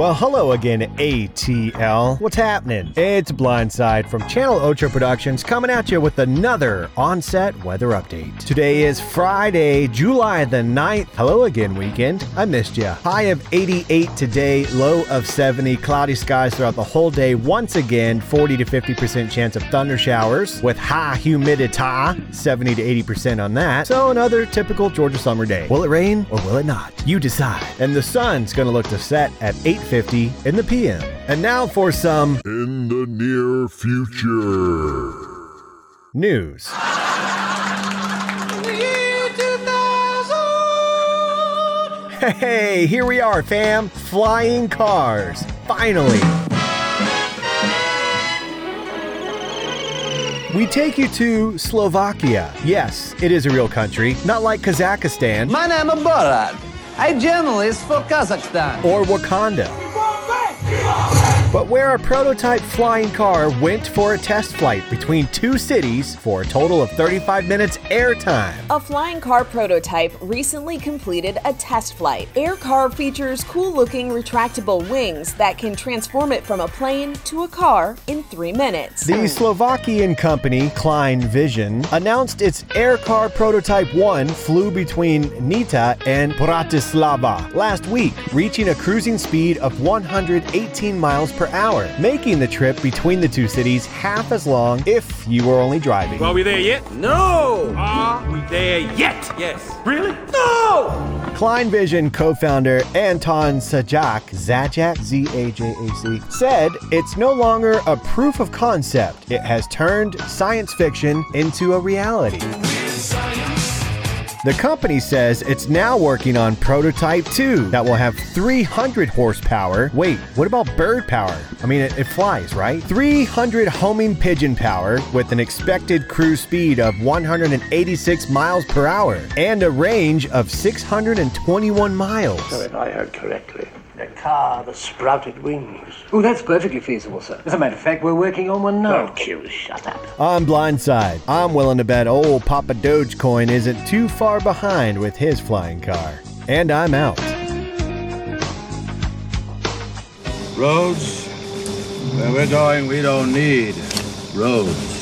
Well, hello again, ATL. What's happening? It's Blindside from Channel Ocho Productions coming at you with another onset weather update. Today is Friday, July the 9th. Hello again, weekend. I missed you. High of 88 today, low of 70, cloudy skies throughout the whole day. Once again, 40 to 50% chance of thunder showers with high humidity, 70 to 80% on that. So, another typical Georgia summer day. Will it rain or will it not? You decide. And the sun's going to look to set at 8 50 in the PM. And now for some in the near future news. Hey, here we are, fam. Flying cars. Finally. We take you to Slovakia. Yes, it is a real country, not like Kazakhstan. My name is Borat. I'm journalist for Kazakhstan. Or Wakanda but where a prototype flying car went for a test flight between two cities for a total of 35 minutes airtime. A flying car prototype recently completed a test flight. Air car features cool looking retractable wings that can transform it from a plane to a car in three minutes. The Slovakian company Klein Vision announced its Air Car Prototype 1 flew between Nitra and Bratislava last week, reaching a cruising speed of 118 miles per hour, making the trip between the two cities half as long if you were only driving. Are we there yet? No! Are we there yet? Yes. Really? No! Klein Vision co founder Anton Sajak, Zajac, Z A J A C, said it's no longer a proof of concept. It has turned science fiction into a reality. The company says it's now working on Prototype 2 that will have 300 horsepower. Wait, what about bird power? I mean, it, it, flies, right? 300 homing pigeon power with an expected cruise speed of 186 miles per hour and a range of 621 miles. So, if I heard correctly, car that sprouted wings. Oh, that's perfectly feasible, sir. As a matter of fact, we're working on one now. Oh, Q, shut up. On Blindside, I'm willing to bet old Papa Dogecoin isn't too far behind with his flying car. And I'm out. Roads? Where we're going, we don't need roads.